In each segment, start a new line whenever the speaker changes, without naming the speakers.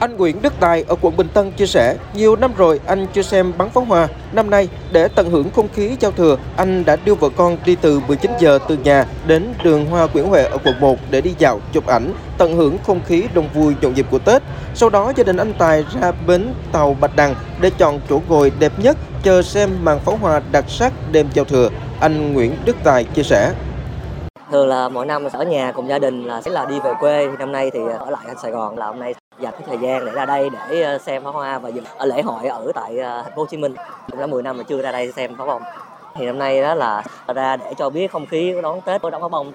Anh Nguyễn Đức Tài ở quận Bình Tân chia sẻ, nhiều năm rồi anh chưa xem bắn pháo hoa. Năm nay, để tận hưởng không khí giao thừa, anh đã đưa vợ con đi từ 19 giờ từ nhà đến đường Hoa Nguyễn Huệ ở quận 1 để đi dạo, chụp ảnh, tận hưởng không khí đông vui nhộn nhịp của Tết. Sau đó, gia đình anh Tài ra bến tàu Bạch Đằng để chọn chỗ ngồi đẹp nhất, chờ xem màn pháo hoa đặc sắc đêm giao thừa. Anh Nguyễn Đức Tài chia sẻ.
thường là mỗi năm ở nhà cùng gia đình là sẽ là đi về quê năm nay thì ở lại Sài Gòn là hôm nay dành cái thời gian để ra đây để ờ, xem pháo hoa và dự ở lễ hội ở tại ờ, thành phố Hồ Chí Minh. Cũng đã 10 năm mà chưa ra đây xem pháo bông. Thì năm nay đó là ra để cho biết không khí đón Tết của đón pháo bông.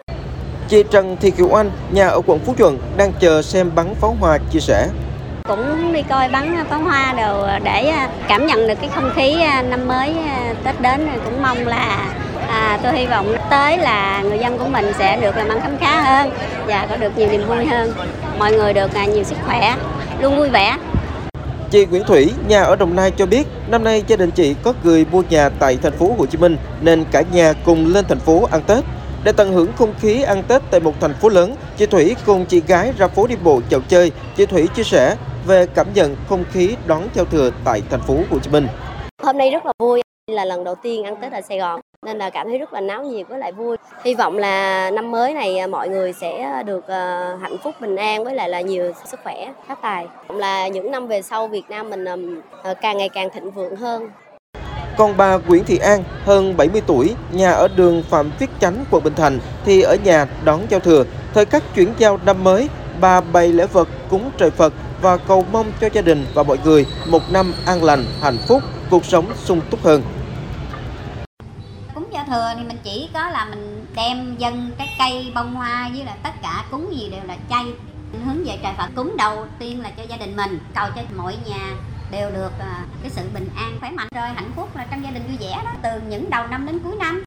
Chị Trần Thị Kiều Anh, nhà ở quận Phú Nhuận, đang chờ xem bắn pháo hoa chia sẻ.
cũng đi coi bắn pháo hoa đồ để cảm nhận được cái không khí năm mới Tết đến rồi cũng mong là à, tôi hy vọng tới là người dân của mình sẽ được làm ăn khấm khá hơn và có được nhiều niềm vui hơn mọi người được à, nhiều sức khỏe luôn vui vẻ
Chị Nguyễn Thủy, nhà ở Đồng Nai cho biết, năm nay gia đình chị có người mua nhà tại thành phố Hồ Chí Minh nên cả nhà cùng lên thành phố ăn Tết. Để tận hưởng không khí ăn Tết tại một thành phố lớn, chị Thủy cùng chị gái ra phố đi bộ dạo chơi. Chị Thủy chia sẻ về cảm nhận không khí đón giao thừa tại thành phố Hồ Chí Minh.
hôm nay rất là vui là lần đầu tiên ăn Tết ở Sài Gòn nên là cảm thấy rất là náo nhiệt với lại vui. Hy vọng là năm mới này à, mọi người sẽ được à, hạnh phúc bình an với lại là nhiều sức khỏe phát tài. Là những năm về sau Việt Nam mình ờ, càng ngày càng thịnh vượng hơn.
Còn bà Nguyễn Thị An, hơn 70 tuổi, nhà ở đường Phạm Viết Chánh, quận Bình Thạnh, thì ở nhà đón giao thừa. Thời khắc chuyển giao năm mới, bà bày lễ vật cúng trời Phật và cầu mong cho gia đình và mọi người một năm an lành, hạnh phúc, cuộc sống sung túc hơn.
cúng giao thừa thì mình chỉ có là mình đem dân cái cây bông hoa với là tất cả cúng gì đều là chay hướng về trời Phật cúng đầu tiên là cho gia đình mình cầu cho mọi nhà đều được à, cái sự bình an khỏe mạnh rồi hạnh phúc là trong gia đình vui vẻ đó từ những đầu năm đến cuối năm